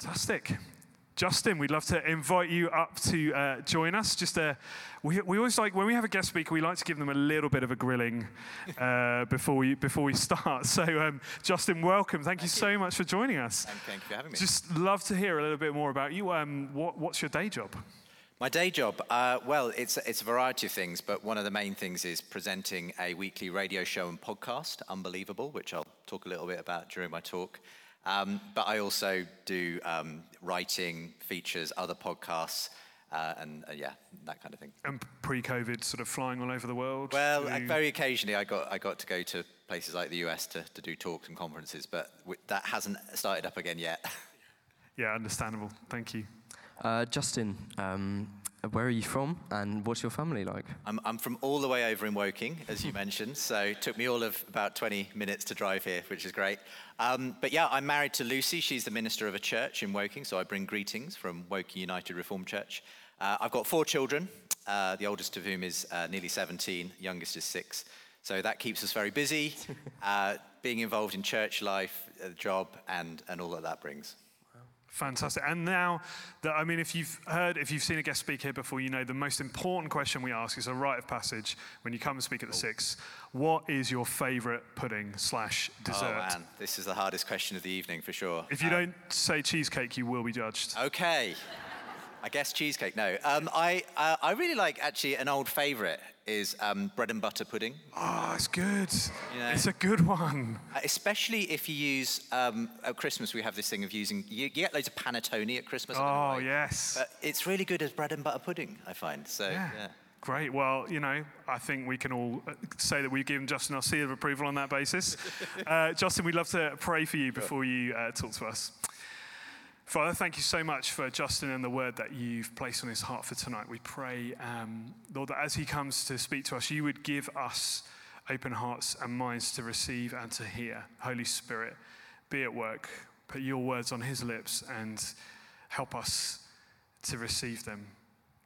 Fantastic. Justin, we'd love to invite you up to uh, join us. Just uh, we, we always like when we have a guest speaker, we like to give them a little bit of a grilling uh, before we before we start. So, um, Justin, welcome. Thank, Thank you, so much for joining us. Thank, thank, you for having me. Just love to hear a little bit more about you. Um, what, what's your day job? My day job, uh, well, it's, it's a variety of things, but one of the main things is presenting a weekly radio show and podcast, Unbelievable, which I'll talk a little bit about during my talk. Um, but I also do um, writing, features, other podcasts, uh, and uh, yeah, that kind of thing. And pre-COVID, sort of flying all over the world. Well, you... very occasionally, I got I got to go to places like the US to, to do talks and conferences, but that hasn't started up again yet. yeah, understandable. Thank you. Uh, Justin, um, where are you from and what's your family like? I'm, I'm from all the way over in Woking, as you mentioned, so it took me all of about 20 minutes to drive here, which is great. Um, but yeah, I'm married to Lucy. She's the minister of a church in Woking, so I bring greetings from Woking United Reformed Church. Uh, I've got four children, uh, the oldest of whom is uh, nearly 17, youngest is six. So that keeps us very busy, uh, being involved in church life, the job, and, and all that that brings. Fantastic. And now, that, I mean, if you've heard, if you've seen a guest speak here before, you know the most important question we ask is a rite of passage when you come and speak at the Six. What is your favorite pudding slash dessert? Oh man, this is the hardest question of the evening for sure. If you um, don't say cheesecake, you will be judged. Okay. I guess cheesecake. No, um, I uh, I really like actually an old favourite is um, bread and butter pudding. Oh, it's good. You know? It's a good one. Uh, especially if you use um, at Christmas, we have this thing of using you, you get loads of panettone at Christmas. Oh yes. But it's really good as bread and butter pudding. I find so. yeah. yeah. Great. Well, you know, I think we can all uh, say that we've given Justin our seal of approval on that basis. Uh, Justin, we'd love to pray for you before you uh, talk to us. Father, thank you so much for Justin and the word that you've placed on his heart for tonight. We pray, um, Lord, that as he comes to speak to us, you would give us open hearts and minds to receive and to hear. Holy Spirit, be at work. Put your words on his lips and help us to receive them,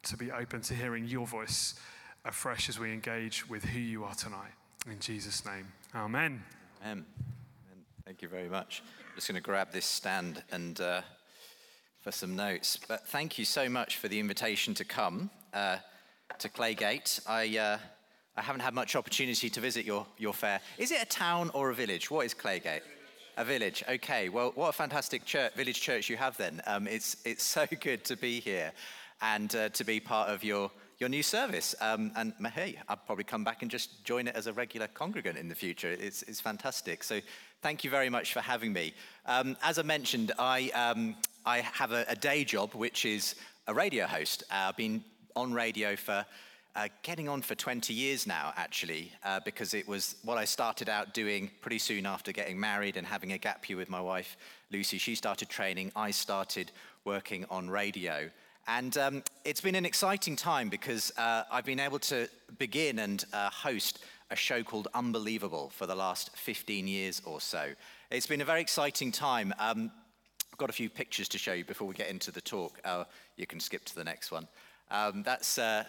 to be open to hearing your voice afresh as we engage with who you are tonight. In Jesus' name, amen. Amen. Thank you very much. I'm just going to grab this stand and. Uh for some notes. But thank you so much for the invitation to come uh, to Claygate. I, uh, I haven't had much opportunity to visit your, your fair. Is it a town or a village? What is Claygate? A village. Okay. Well, what a fantastic church, village church you have then. Um, it's, it's so good to be here and uh, to be part of your, your new service. Um, and hey, I'll probably come back and just join it as a regular congregant in the future. It's, it's fantastic. So thank you very much for having me. Um, as I mentioned, I, um, I have a, a, day job, which is a radio host. Uh, I've been on radio for uh, getting on for 20 years now, actually, uh, because it was what I started out doing pretty soon after getting married and having a gap year with my wife, Lucy. She started training, I started working on radio. And um, it's been an exciting time because uh, I've been able to begin and uh, host a show called Unbelievable for the last 15 years or so. It's been a very exciting time. Um, I've got a few pictures to show you before we get into the talk. Uh, you can skip to the next one. Um, that's, uh,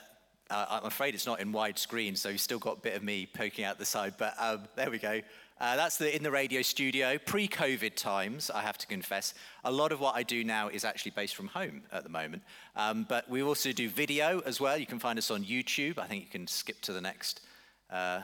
uh, I'm afraid it's not in widescreen, so you've still got a bit of me poking out the side, but um, there we go. Uh, that's the, in the radio studio. Pre COVID times, I have to confess. A lot of what I do now is actually based from home at the moment. Um, but we also do video as well. You can find us on YouTube. I think you can skip to the next uh,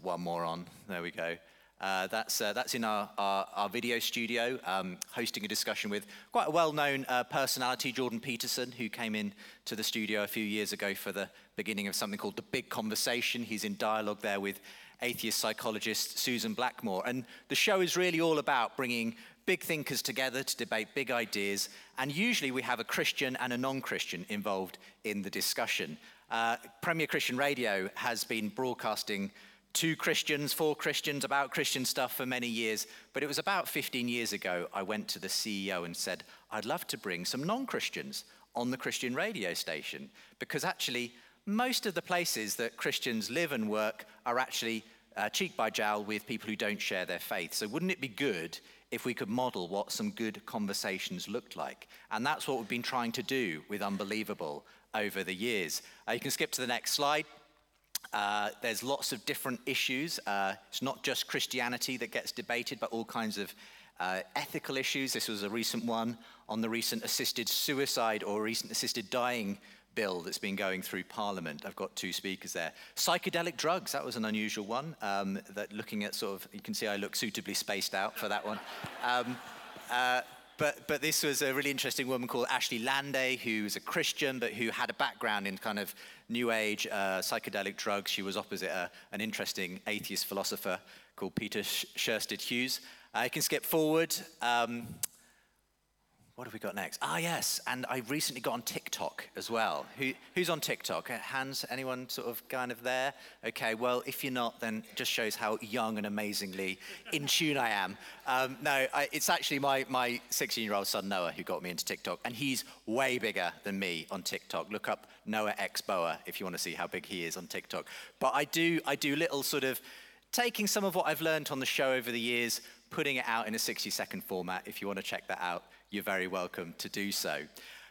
one more on. There we go. Uh, that's, uh, that's in our, our, our video studio, um, hosting a discussion with quite a well known uh, personality, Jordan Peterson, who came in to the studio a few years ago for the beginning of something called The Big Conversation. He's in dialogue there with atheist psychologist Susan Blackmore. And the show is really all about bringing big thinkers together to debate big ideas. And usually we have a Christian and a non Christian involved in the discussion. Uh, Premier Christian Radio has been broadcasting to Christians, for Christians, about Christian stuff for many years. But it was about 15 years ago, I went to the CEO and said, I'd love to bring some non Christians on the Christian radio station because actually, most of the places that Christians live and work are actually uh, cheek by jowl with people who don't share their faith. So, wouldn't it be good if we could model what some good conversations looked like? And that's what we've been trying to do with Unbelievable over the years. Uh, you can skip to the next slide. Uh, there's lots of different issues. Uh, it's not just Christianity that gets debated, but all kinds of uh, ethical issues. This was a recent one on the recent assisted suicide or recent assisted dying bill that's been going through Parliament. I've got two speakers there. Psychedelic drugs, that was an unusual one. Um, that looking at sort of, you can see I look suitably spaced out for that one. Um, uh, but, but this was a really interesting woman called Ashley Landé, who's a Christian, but who had a background in kind of New Age uh, psychedelic drugs. She was opposite a, an interesting atheist philosopher called Peter Sjöstedt-Hughes. I uh, can skip forward. Um, what have we got next? Ah, yes, and I recently got on TikTok as well. Who, who's on TikTok? Uh, hands, anyone sort of kind of there? Okay, well, if you're not, then just shows how young and amazingly in tune I am. Um, no, I, it's actually my, my 16 year old son Noah who got me into TikTok, and he's way bigger than me on TikTok. Look up Noah X Boa if you want to see how big he is on TikTok. But I do, I do little sort of taking some of what I've learned on the show over the years, putting it out in a 60 second format. If you want to check that out, you're very welcome to do so.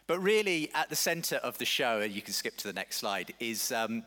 But really, at the center of the show, and you can skip to the next slide, is, um,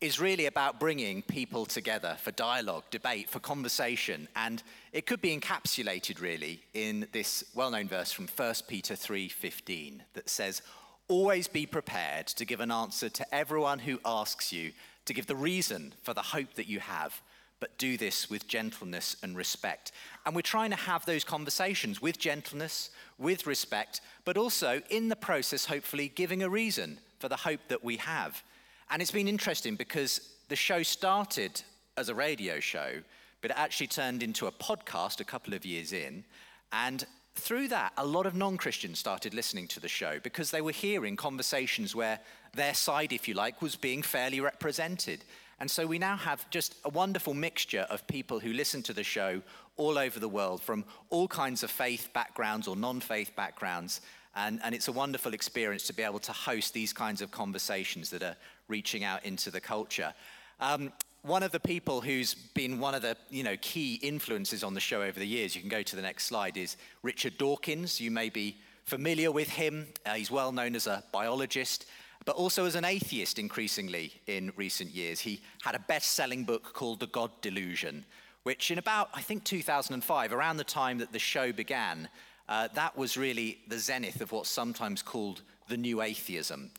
is really about bringing people together for dialogue, debate, for conversation. And it could be encapsulated really in this well-known verse from 1 Peter 3:15 that says, "Always be prepared to give an answer to everyone who asks you, to give the reason for the hope that you have." But do this with gentleness and respect. And we're trying to have those conversations with gentleness, with respect, but also in the process, hopefully, giving a reason for the hope that we have. And it's been interesting because the show started as a radio show, but it actually turned into a podcast a couple of years in. And through that, a lot of non Christians started listening to the show because they were hearing conversations where their side, if you like, was being fairly represented. And so we now have just a wonderful mixture of people who listen to the show all over the world from all kinds of faith backgrounds or non faith backgrounds. And, and it's a wonderful experience to be able to host these kinds of conversations that are reaching out into the culture. Um, one of the people who's been one of the you know, key influences on the show over the years, you can go to the next slide, is Richard Dawkins. You may be familiar with him. Uh, he's well known as a biologist but also as an atheist increasingly in recent years. He had a best selling book called The God Delusion, which in about, I think, 2005, around the time that the show began, uh, that was really the zenith of what's sometimes called the new atheism.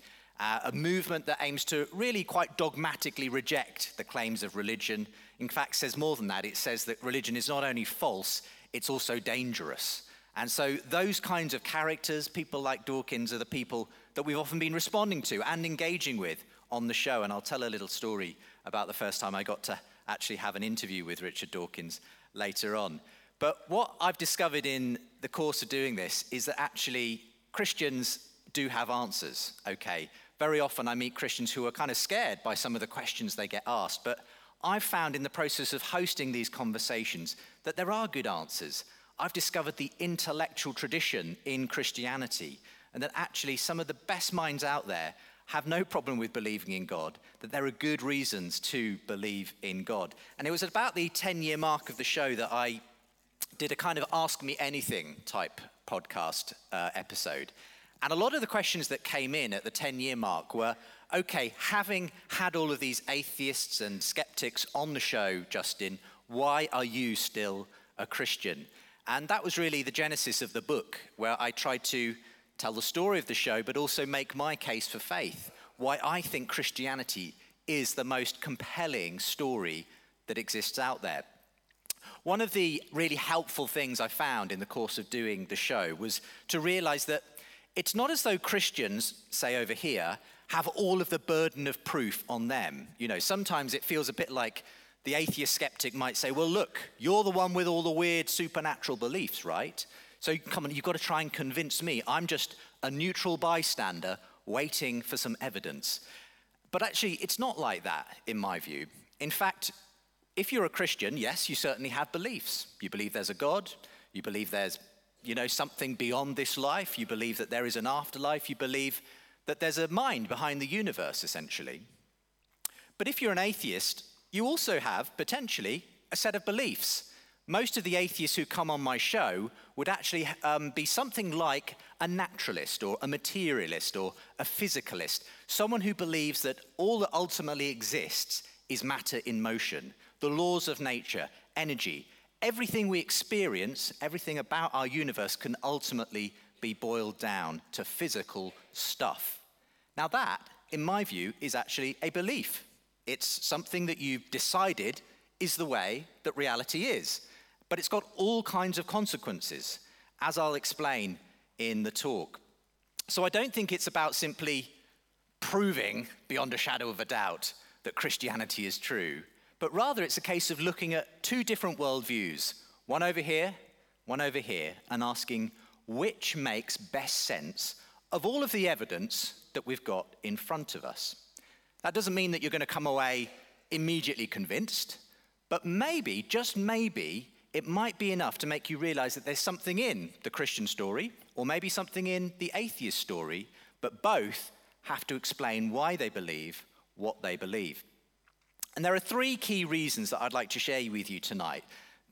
Uh, a movement that aims to really quite dogmatically reject the claims of religion. In fact, says more than that. It says that religion is not only false, it's also dangerous. And so, those kinds of characters, people like Dawkins, are the people that we've often been responding to and engaging with on the show. And I'll tell a little story about the first time I got to actually have an interview with Richard Dawkins later on. But what I've discovered in the course of doing this is that actually Christians do have answers, okay? Very often I meet Christians who are kind of scared by some of the questions they get asked, but I've found in the process of hosting these conversations that there are good answers. I've discovered the intellectual tradition in Christianity and that actually some of the best minds out there have no problem with believing in God, that there are good reasons to believe in God. And it was about the 10 year mark of the show that I did a kind of Ask Me Anything type podcast uh, episode. And a lot of the questions that came in at the 10 year mark were okay, having had all of these atheists and skeptics on the show, Justin, why are you still a Christian? And that was really the genesis of the book, where I tried to tell the story of the show, but also make my case for faith, why I think Christianity is the most compelling story that exists out there. One of the really helpful things I found in the course of doing the show was to realize that it's not as though Christians, say over here, have all of the burden of proof on them. You know, sometimes it feels a bit like the atheist skeptic might say, Well, look, you're the one with all the weird supernatural beliefs, right? So come on, you've got to try and convince me. I'm just a neutral bystander waiting for some evidence. But actually, it's not like that, in my view. In fact, if you're a Christian, yes, you certainly have beliefs. You believe there's a God, you believe there's, you know, something beyond this life, you believe that there is an afterlife, you believe that there's a mind behind the universe, essentially. But if you're an atheist, you also have potentially a set of beliefs most of the atheists who come on my show would actually um, be something like a naturalist or a materialist or a physicalist, someone who believes that all that ultimately exists is matter in motion, the laws of nature, energy. Everything we experience, everything about our universe can ultimately be boiled down to physical stuff. Now, that, in my view, is actually a belief. It's something that you've decided is the way that reality is. But it's got all kinds of consequences, as I'll explain in the talk. So I don't think it's about simply proving beyond a shadow of a doubt that Christianity is true, but rather it's a case of looking at two different worldviews, one over here, one over here, and asking which makes best sense of all of the evidence that we've got in front of us. That doesn't mean that you're going to come away immediately convinced, but maybe, just maybe, it might be enough to make you realize that there's something in the Christian story, or maybe something in the atheist story, but both have to explain why they believe what they believe. And there are three key reasons that I'd like to share with you tonight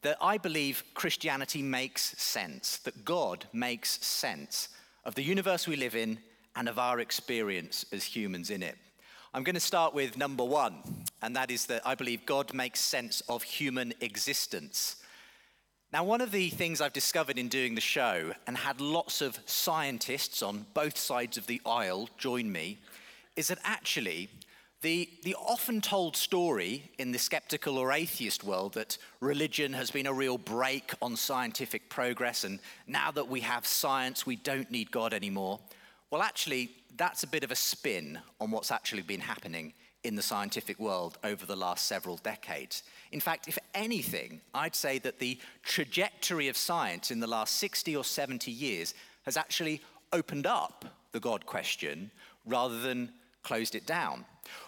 that I believe Christianity makes sense, that God makes sense of the universe we live in and of our experience as humans in it. I'm going to start with number one, and that is that I believe God makes sense of human existence. Now, one of the things I've discovered in doing the show, and had lots of scientists on both sides of the aisle join me, is that actually the, the often told story in the skeptical or atheist world that religion has been a real brake on scientific progress, and now that we have science, we don't need God anymore. Well, actually, that's a bit of a spin on what's actually been happening in the scientific world over the last several decades. In fact, if anything, I'd say that the trajectory of science in the last 60 or 70 years has actually opened up the God question rather than closed it down.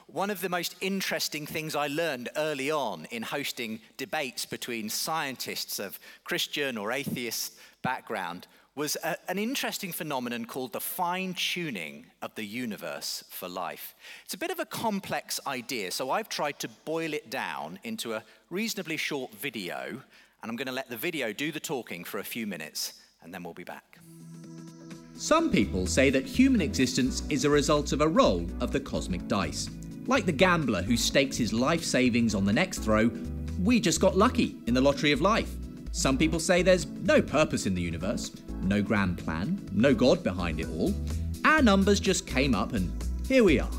One of the most interesting things I learned early on in hosting debates between scientists of Christian or atheist background was a, an interesting phenomenon called the fine tuning of the universe for life. It's a bit of a complex idea, so I've tried to boil it down into a reasonably short video, and I'm going to let the video do the talking for a few minutes, and then we'll be back. Some people say that human existence is a result of a roll of the cosmic dice. Like the gambler who stakes his life savings on the next throw, we just got lucky in the lottery of life. Some people say there's no purpose in the universe, no grand plan, no God behind it all. Our numbers just came up and here we are.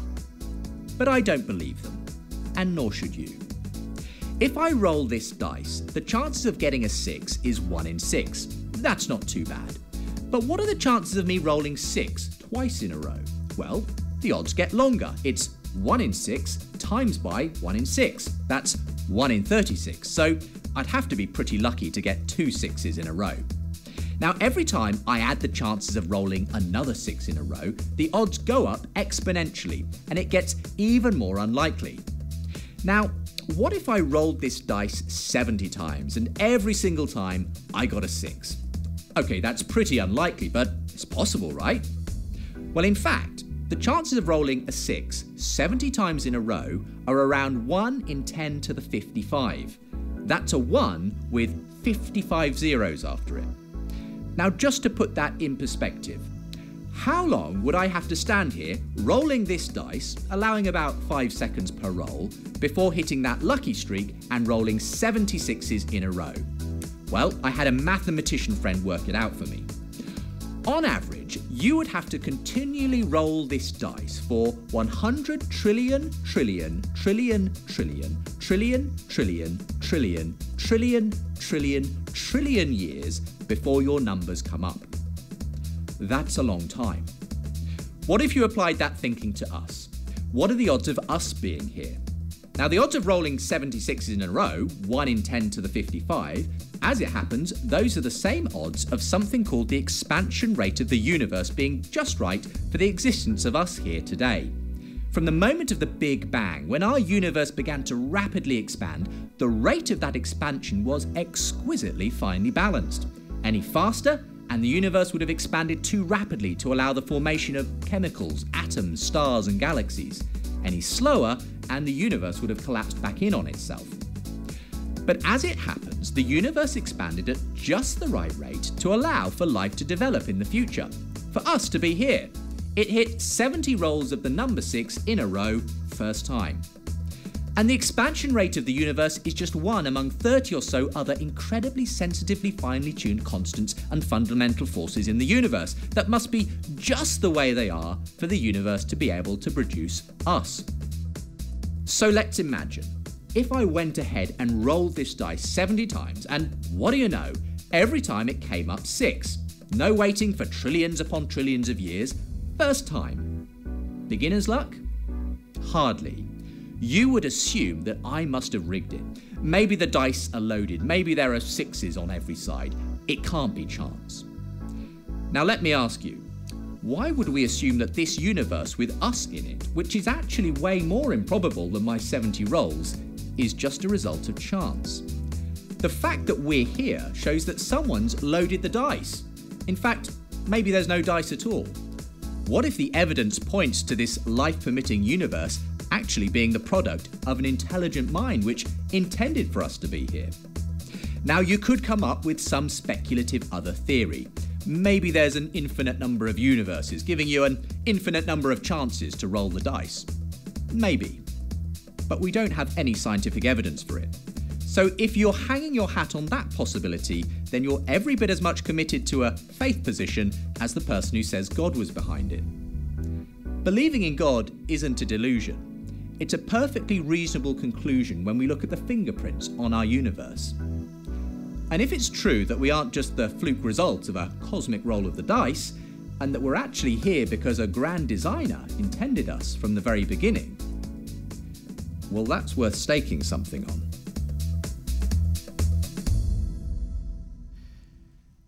But I don't believe them, and nor should you. If I roll this dice, the chances of getting a 6 is 1 in 6. That's not too bad. But what are the chances of me rolling 6 twice in a row? Well, the odds get longer. It's 1 in 6 times by 1 in 6. That's 1 in 36. So I'd have to be pretty lucky to get two sixes in a row. Now, every time I add the chances of rolling another six in a row, the odds go up exponentially and it gets even more unlikely. Now, what if I rolled this dice 70 times and every single time I got a six? Okay, that's pretty unlikely, but it's possible, right? Well, in fact, the chances of rolling a 6 70 times in a row are around 1 in 10 to the 55. That's a 1 with 55 zeros after it. Now, just to put that in perspective, how long would I have to stand here rolling this dice, allowing about 5 seconds per roll, before hitting that lucky streak and rolling 76s in a row? Well, I had a mathematician friend work it out for me. On average, you would have to continually roll this dice for 100 trillion, trillion, trillion, trillion, trillion, trillion, trillion, trillion, trillion, trillion years before your numbers come up. That's a long time. What if you applied that thinking to us? What are the odds of us being here? Now, the odds of rolling 76s in a row, 1 in 10 to the 55, as it happens, those are the same odds of something called the expansion rate of the universe being just right for the existence of us here today. From the moment of the Big Bang, when our universe began to rapidly expand, the rate of that expansion was exquisitely finely balanced. Any faster, and the universe would have expanded too rapidly to allow the formation of chemicals, atoms, stars, and galaxies. Any slower, and the universe would have collapsed back in on itself. But as it happens, the universe expanded at just the right rate to allow for life to develop in the future, for us to be here. It hit 70 rolls of the number 6 in a row, first time. And the expansion rate of the universe is just one among 30 or so other incredibly sensitively finely tuned constants and fundamental forces in the universe that must be just the way they are for the universe to be able to produce us. So let's imagine if I went ahead and rolled this dice 70 times, and what do you know? Every time it came up 6. No waiting for trillions upon trillions of years. First time. Beginner's luck? Hardly you would assume that I must have rigged it. Maybe the dice are loaded, maybe there are sixes on every side. It can't be chance. Now, let me ask you why would we assume that this universe with us in it, which is actually way more improbable than my 70 rolls, is just a result of chance? The fact that we're here shows that someone's loaded the dice. In fact, maybe there's no dice at all. What if the evidence points to this life permitting universe actually being the product of an intelligent mind which intended for us to be here. Now, you could come up with some speculative other theory. Maybe there's an infinite number of universes, giving you an infinite number of chances to roll the dice. Maybe. But we don't have any scientific evidence for it. So if you're hanging your hat on that possibility, then you're every bit as much committed to a faith position as the person who says God was behind it. Believing in God isn't a delusion. It's a perfectly reasonable conclusion when we look at the fingerprints on our universe. And if it's true that we aren't just the fluke result of a cosmic roll of the dice, and that we're actually here because a grand designer intended us from the very beginning, well, that's worth staking something on.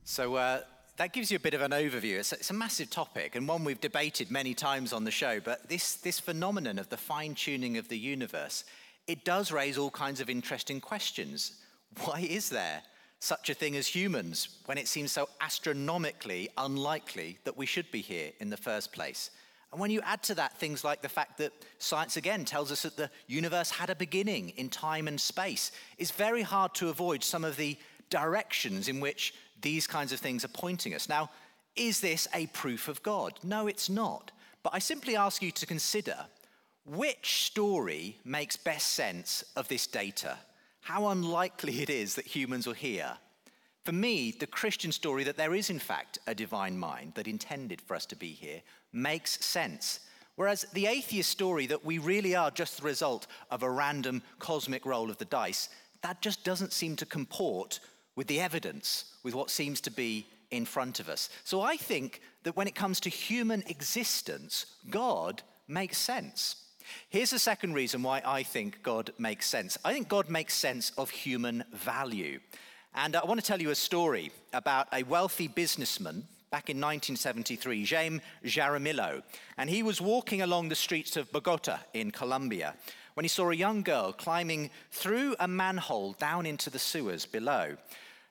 So, uh, that gives you a bit of an overview. It's, it's, a massive topic and one we've debated many times on the show, but this, this phenomenon of the fine tuning of the universe, it does raise all kinds of interesting questions. Why is there such a thing as humans when it seems so astronomically unlikely that we should be here in the first place? And when you add to that things like the fact that science again tells us that the universe had a beginning in time and space, it's very hard to avoid some of the directions in which these kinds of things are pointing us. Now, is this a proof of God? No, it's not. But I simply ask you to consider which story makes best sense of this data? How unlikely it is that humans will hear. For me, the Christian story that there is, in fact, a divine mind that intended for us to be here makes sense. Whereas the atheist story that we really are just the result of a random cosmic roll of the dice, that just doesn't seem to comport with the evidence, with what seems to be in front of us. So I think that when it comes to human existence, God makes sense. Here's the second reason why I think God makes sense. I think God makes sense of human value. And I want to tell you a story about a wealthy businessman back in 1973, Jaime Jaramillo. And he was walking along the streets of Bogota in Colombia when he saw a young girl climbing through a manhole down into the sewers below.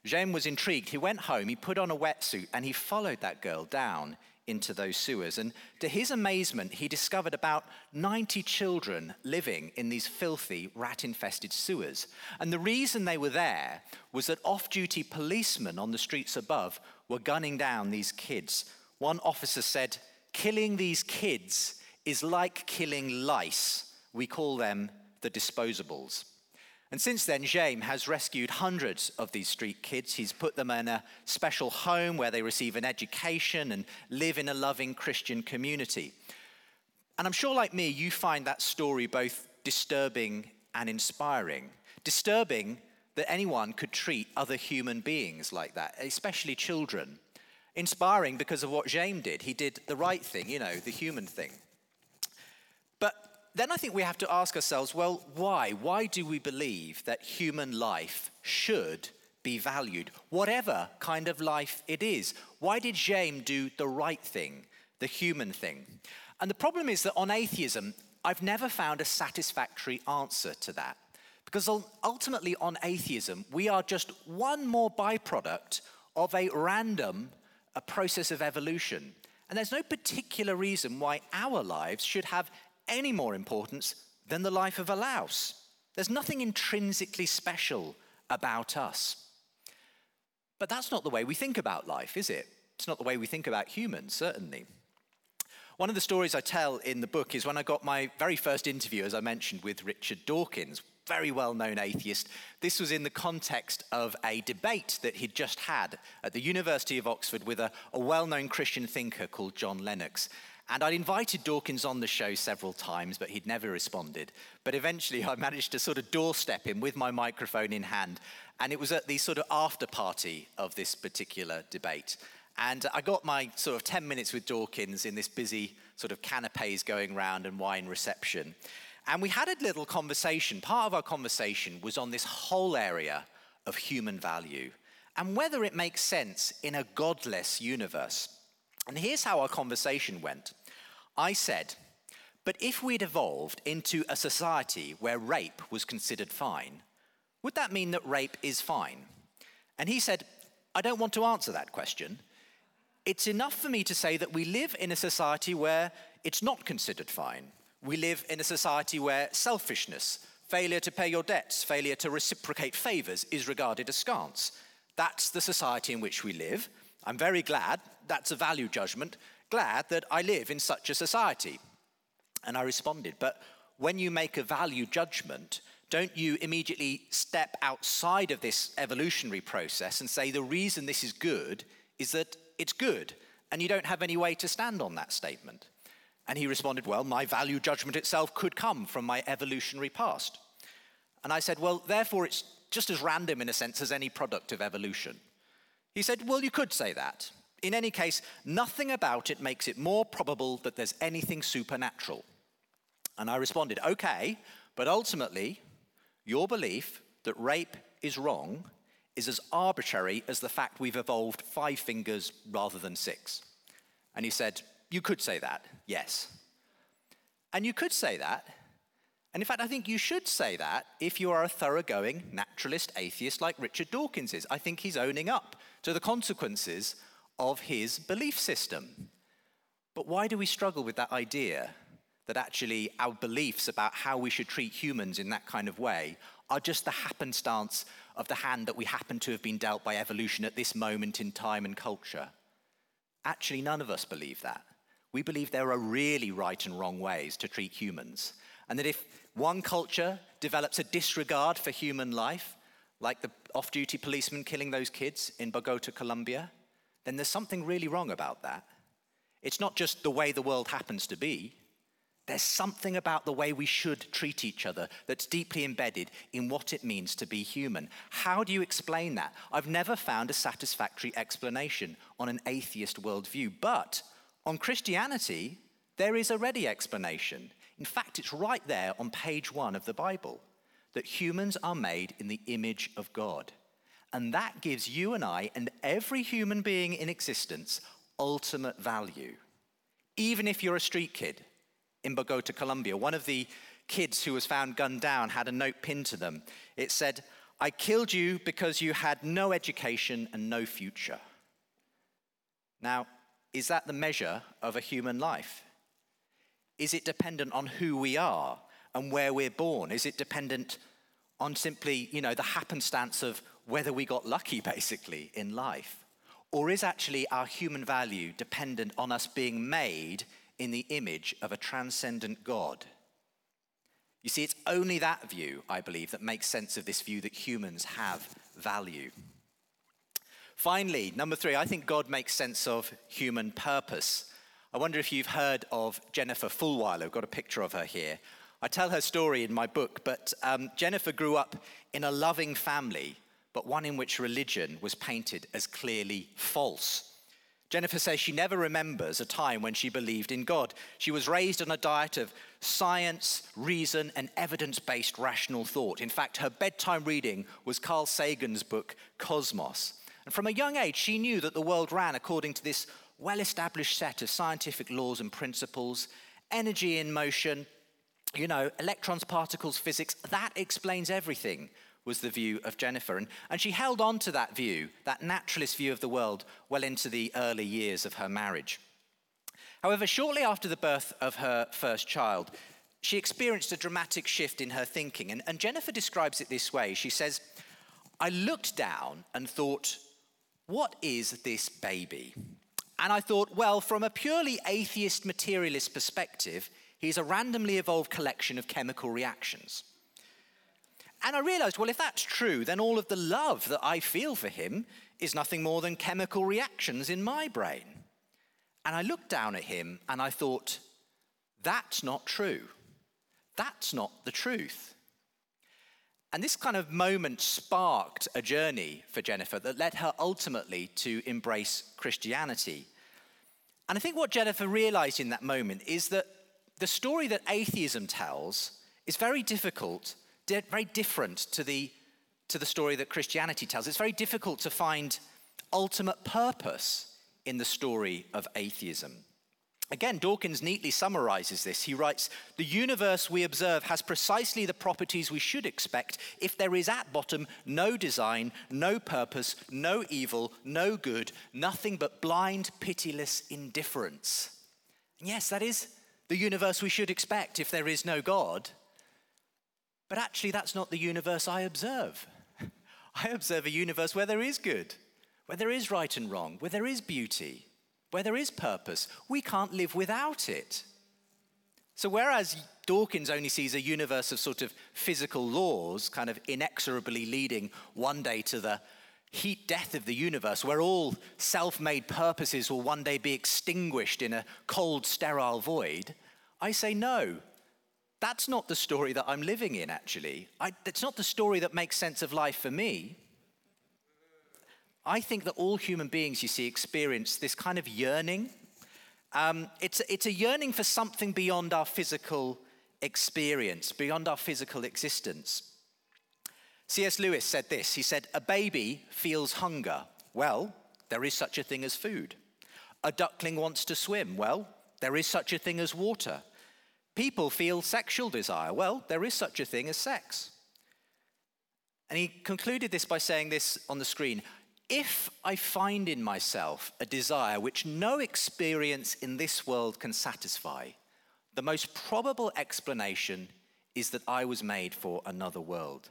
Jaime was intrigued. He went home, he put on a wetsuit, and he followed that girl down into those sewers. And to his amazement, he discovered about 90 children living in these filthy, rat infested sewers. And the reason they were there was that off duty policemen on the streets above were gunning down these kids. One officer said, Killing these kids is like killing lice. We call them the disposables. And since then, James has rescued hundreds of these street kids. He's put them in a special home where they receive an education and live in a loving Christian community. And I'm sure, like me, you find that story both disturbing and inspiring. Disturbing that anyone could treat other human beings like that, especially children. Inspiring because of what James did. He did the right thing, you know, the human thing. But then I think we have to ask ourselves well, why? Why do we believe that human life should be valued, whatever kind of life it is? Why did James do the right thing, the human thing? And the problem is that on atheism, I've never found a satisfactory answer to that. Because ultimately, on atheism, we are just one more byproduct of a random a process of evolution. And there's no particular reason why our lives should have any more importance than the life of a louse. There's nothing intrinsically special about us. But that's not the way we think about life, is it? It's not the way we think about humans, certainly. One of the stories I tell in the book is when I got my very first interview, as I mentioned, with Richard Dawkins, very well known atheist. This was in the context of a debate that he'd just had at the University of Oxford with a, a well known Christian thinker called John Lennox. And I'd invited Dawkins on the show several times, but he'd never responded. But eventually I managed to sort of doorstep him with my microphone in hand. And it was at the sort of after party of this particular debate. And I got my sort of 10 minutes with Dawkins in this busy sort of canapes going round and wine reception. And we had a little conversation. Part of our conversation was on this whole area of human value and whether it makes sense in a godless universe. And here's how our conversation went I said, but if we'd evolved into a society where rape was considered fine, would that mean that rape is fine? And he said, I don't want to answer that question. It's enough for me to say that we live in a society where it's not considered fine. We live in a society where selfishness, failure to pay your debts, failure to reciprocate favors is regarded askance. That's the society in which we live. I'm very glad, that's a value judgment, glad that I live in such a society. And I responded, but when you make a value judgment, don't you immediately step outside of this evolutionary process and say the reason this is good is that it's good, and you don't have any way to stand on that statement? And he responded, Well, my value judgment itself could come from my evolutionary past. And I said, Well, therefore, it's just as random in a sense as any product of evolution. He said, Well, you could say that. In any case, nothing about it makes it more probable that there's anything supernatural. And I responded, Okay, but ultimately, your belief that rape is wrong is as arbitrary as the fact we've evolved five fingers rather than six. And he said, You could say that, yes. And you could say that. And in fact, I think you should say that if you are a thoroughgoing naturalist atheist like Richard Dawkins is. I think he's owning up to the consequences of his belief system. But why do we struggle with that idea that actually our beliefs about how we should treat humans in that kind of way are just the happenstance of the hand that we happen to have been dealt by evolution at this moment in time and culture? Actually, none of us believe that. We believe there are really right and wrong ways to treat humans. And that if one culture develops a disregard for human life, like the off duty policeman killing those kids in Bogota, Colombia, then there's something really wrong about that. It's not just the way the world happens to be, there's something about the way we should treat each other that's deeply embedded in what it means to be human. How do you explain that? I've never found a satisfactory explanation on an atheist worldview, but on Christianity, there is a ready explanation. In fact, it's right there on page one of the Bible that humans are made in the image of God. And that gives you and I and every human being in existence ultimate value. Even if you're a street kid in Bogota, Colombia, one of the kids who was found gunned down had a note pinned to them. It said, I killed you because you had no education and no future. Now, is that the measure of a human life? Is it dependent on who we are and where we're born? Is it dependent on simply, you know, the happenstance of whether we got lucky, basically, in life? Or is actually our human value dependent on us being made in the image of a transcendent God? You see, it's only that view, I believe, that makes sense of this view that humans have value. Finally, number three, I think God makes sense of human purpose. I wonder if you've heard of Jennifer Fulwiler. I've got a picture of her here. I tell her story in my book, but um, Jennifer grew up in a loving family but one in which religion was painted as clearly false. Jennifer says she never remembers a time when she believed in God. She was raised on a diet of science, reason, and evidence based rational thought. In fact, her bedtime reading was Carl Sagan's book, Cosmos. And from a young age, she knew that the world ran according to this well established set of scientific laws and principles energy in motion, you know, electrons, particles, physics. That explains everything was the view of Jennifer. And, and she held on to that view, that naturalist view of the world, well into the early years of her marriage. However, shortly after the birth of her first child, she experienced a dramatic shift in her thinking. And, and Jennifer describes it this way She says, I looked down and thought, what is this baby? And I thought, well, from a purely atheist materialist perspective, he's a randomly evolved collection of chemical reactions. And I realized, well, if that's true, then all of the love that I feel for him is nothing more than chemical reactions in my brain. And I looked down at him and I thought, that's not true. That's not the truth. And this kind of moment sparked a journey for Jennifer that led her ultimately to embrace Christianity. And I think what Jennifer realized in that moment is that the story that atheism tells is very difficult, very different to the, to the story that Christianity tells. It's very difficult to find ultimate purpose in the story of atheism. Again, Dawkins neatly summarizes this. He writes The universe we observe has precisely the properties we should expect if there is at bottom no design, no purpose, no evil, no good, nothing but blind, pitiless indifference. Yes, that is the universe we should expect if there is no God. But actually, that's not the universe I observe. I observe a universe where there is good, where there is right and wrong, where there is beauty where there is purpose. We can't live without it. So, whereas Dawkins only sees a universe of sort of physical laws, kind of inexorably leading one day to the heat death of the universe, where all self made purposes will one day be extinguished in a cold, sterile void, I say no. That's not the story that I'm living in, actually. I, it's not the story that makes sense of life for me. I think that all human beings, you see, experience this kind of yearning. Um, it's, it's a yearning for something beyond our physical experience, beyond our physical existence. C.S. Lewis said this He said, A baby feels hunger. Well, there is such a thing as food. A duckling wants to swim. Well, there is such a thing as water. People feel sexual desire. Well, there is such a thing as sex. And he concluded this by saying this on the screen if I find in myself a desire which no experience in this world can satisfy, the most probable explanation is that I was made for another world.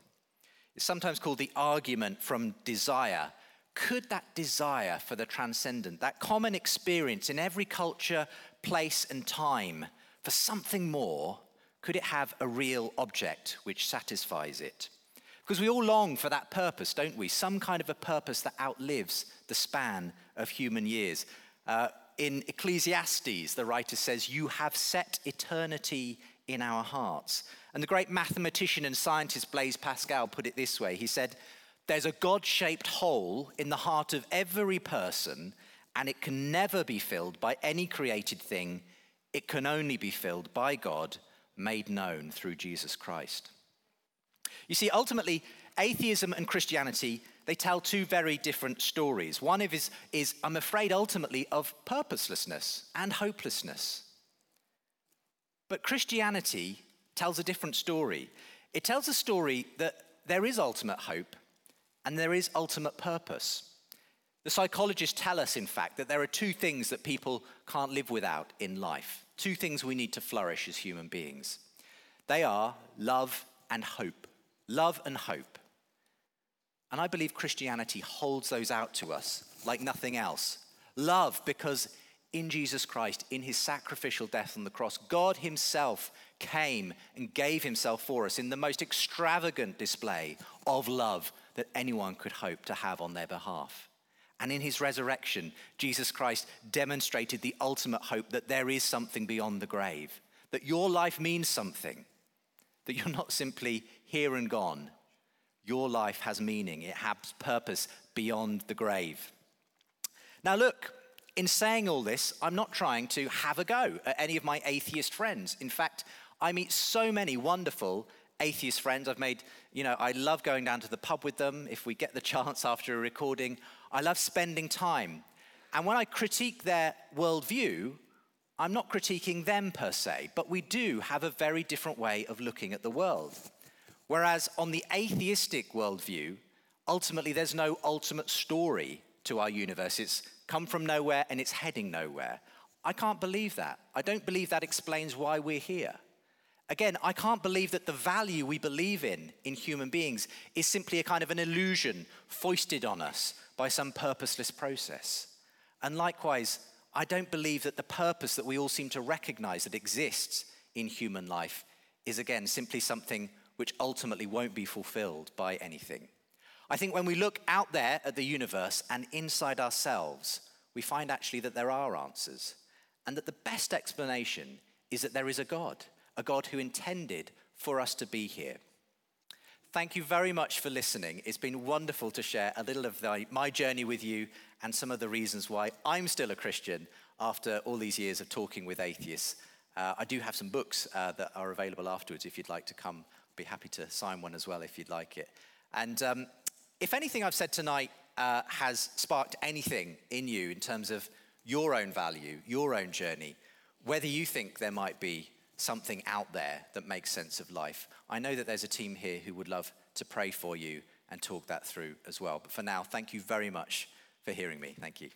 It's sometimes called the argument from desire. Could that desire for the transcendent, that common experience in every culture, place, and time for something more, could it have a real object which satisfies it? Because we all long for that purpose, don't we? Some kind of a purpose that outlives the span of human years. Uh, in Ecclesiastes, the writer says, You have set eternity in our hearts. And the great mathematician and scientist Blaise Pascal put it this way He said, There's a God shaped hole in the heart of every person, and it can never be filled by any created thing. It can only be filled by God, made known through Jesus Christ. You see, ultimately, atheism and Christianity, they tell two very different stories. One is, is, I'm afraid, ultimately of purposelessness and hopelessness. But Christianity tells a different story. It tells a story that there is ultimate hope and there is ultimate purpose. The psychologists tell us, in fact, that there are two things that people can't live without in life, two things we need to flourish as human beings. They are love and hope love and hope. And I believe Christianity holds those out to us like nothing else. Love, because in Jesus Christ, in his sacrificial death on the cross, God himself came and gave himself for us in the most extravagant display of love that anyone could hope to have on their behalf. And in his resurrection, Jesus Christ demonstrated the ultimate hope that there is something beyond the grave, that your life means something, that you're not simply here and gone. Your life has meaning, it has purpose beyond the grave. Now, look, in saying all this, I'm not trying to have a go at any of my atheist friends. In fact, I meet so many wonderful atheist friends. I've made, you know, I love going down to the pub with them if we get the chance after a recording. I love spending time. And when I critique their worldview, I'm not critiquing them per se, but we do have a very different way of looking at the world. Whereas on the atheistic worldview, ultimately there's no ultimate story to our universe. It's come from nowhere and it's heading nowhere. I can't believe that. I don't believe that explains why we're here. Again, I can't believe that the value we believe in in human beings is simply a kind of an illusion foisted on us by some purposeless process. And likewise, I don't believe that the purpose that we all seem to recognize that exists in human life is, again, simply something which ultimately won't be fulfilled by anything. I think when we look out there at the universe and inside ourselves, we find actually that there are answers, and that the best explanation is that there is a God, a God who intended for us to be here. Thank you very much for listening. It's been wonderful to share a little of the, my journey with you and some of the reasons why I'm still a Christian after all these years of talking with atheists. Uh, I do have some books uh, that are available afterwards if you'd like to come. I'd be happy to sign one as well if you'd like it. And um, if anything I've said tonight uh, has sparked anything in you in terms of your own value, your own journey, whether you think there might be something out there that makes sense of life. I know that there's a team here who would love to pray for you and talk that through as well. But for now, thank you very much for hearing me. Thank you.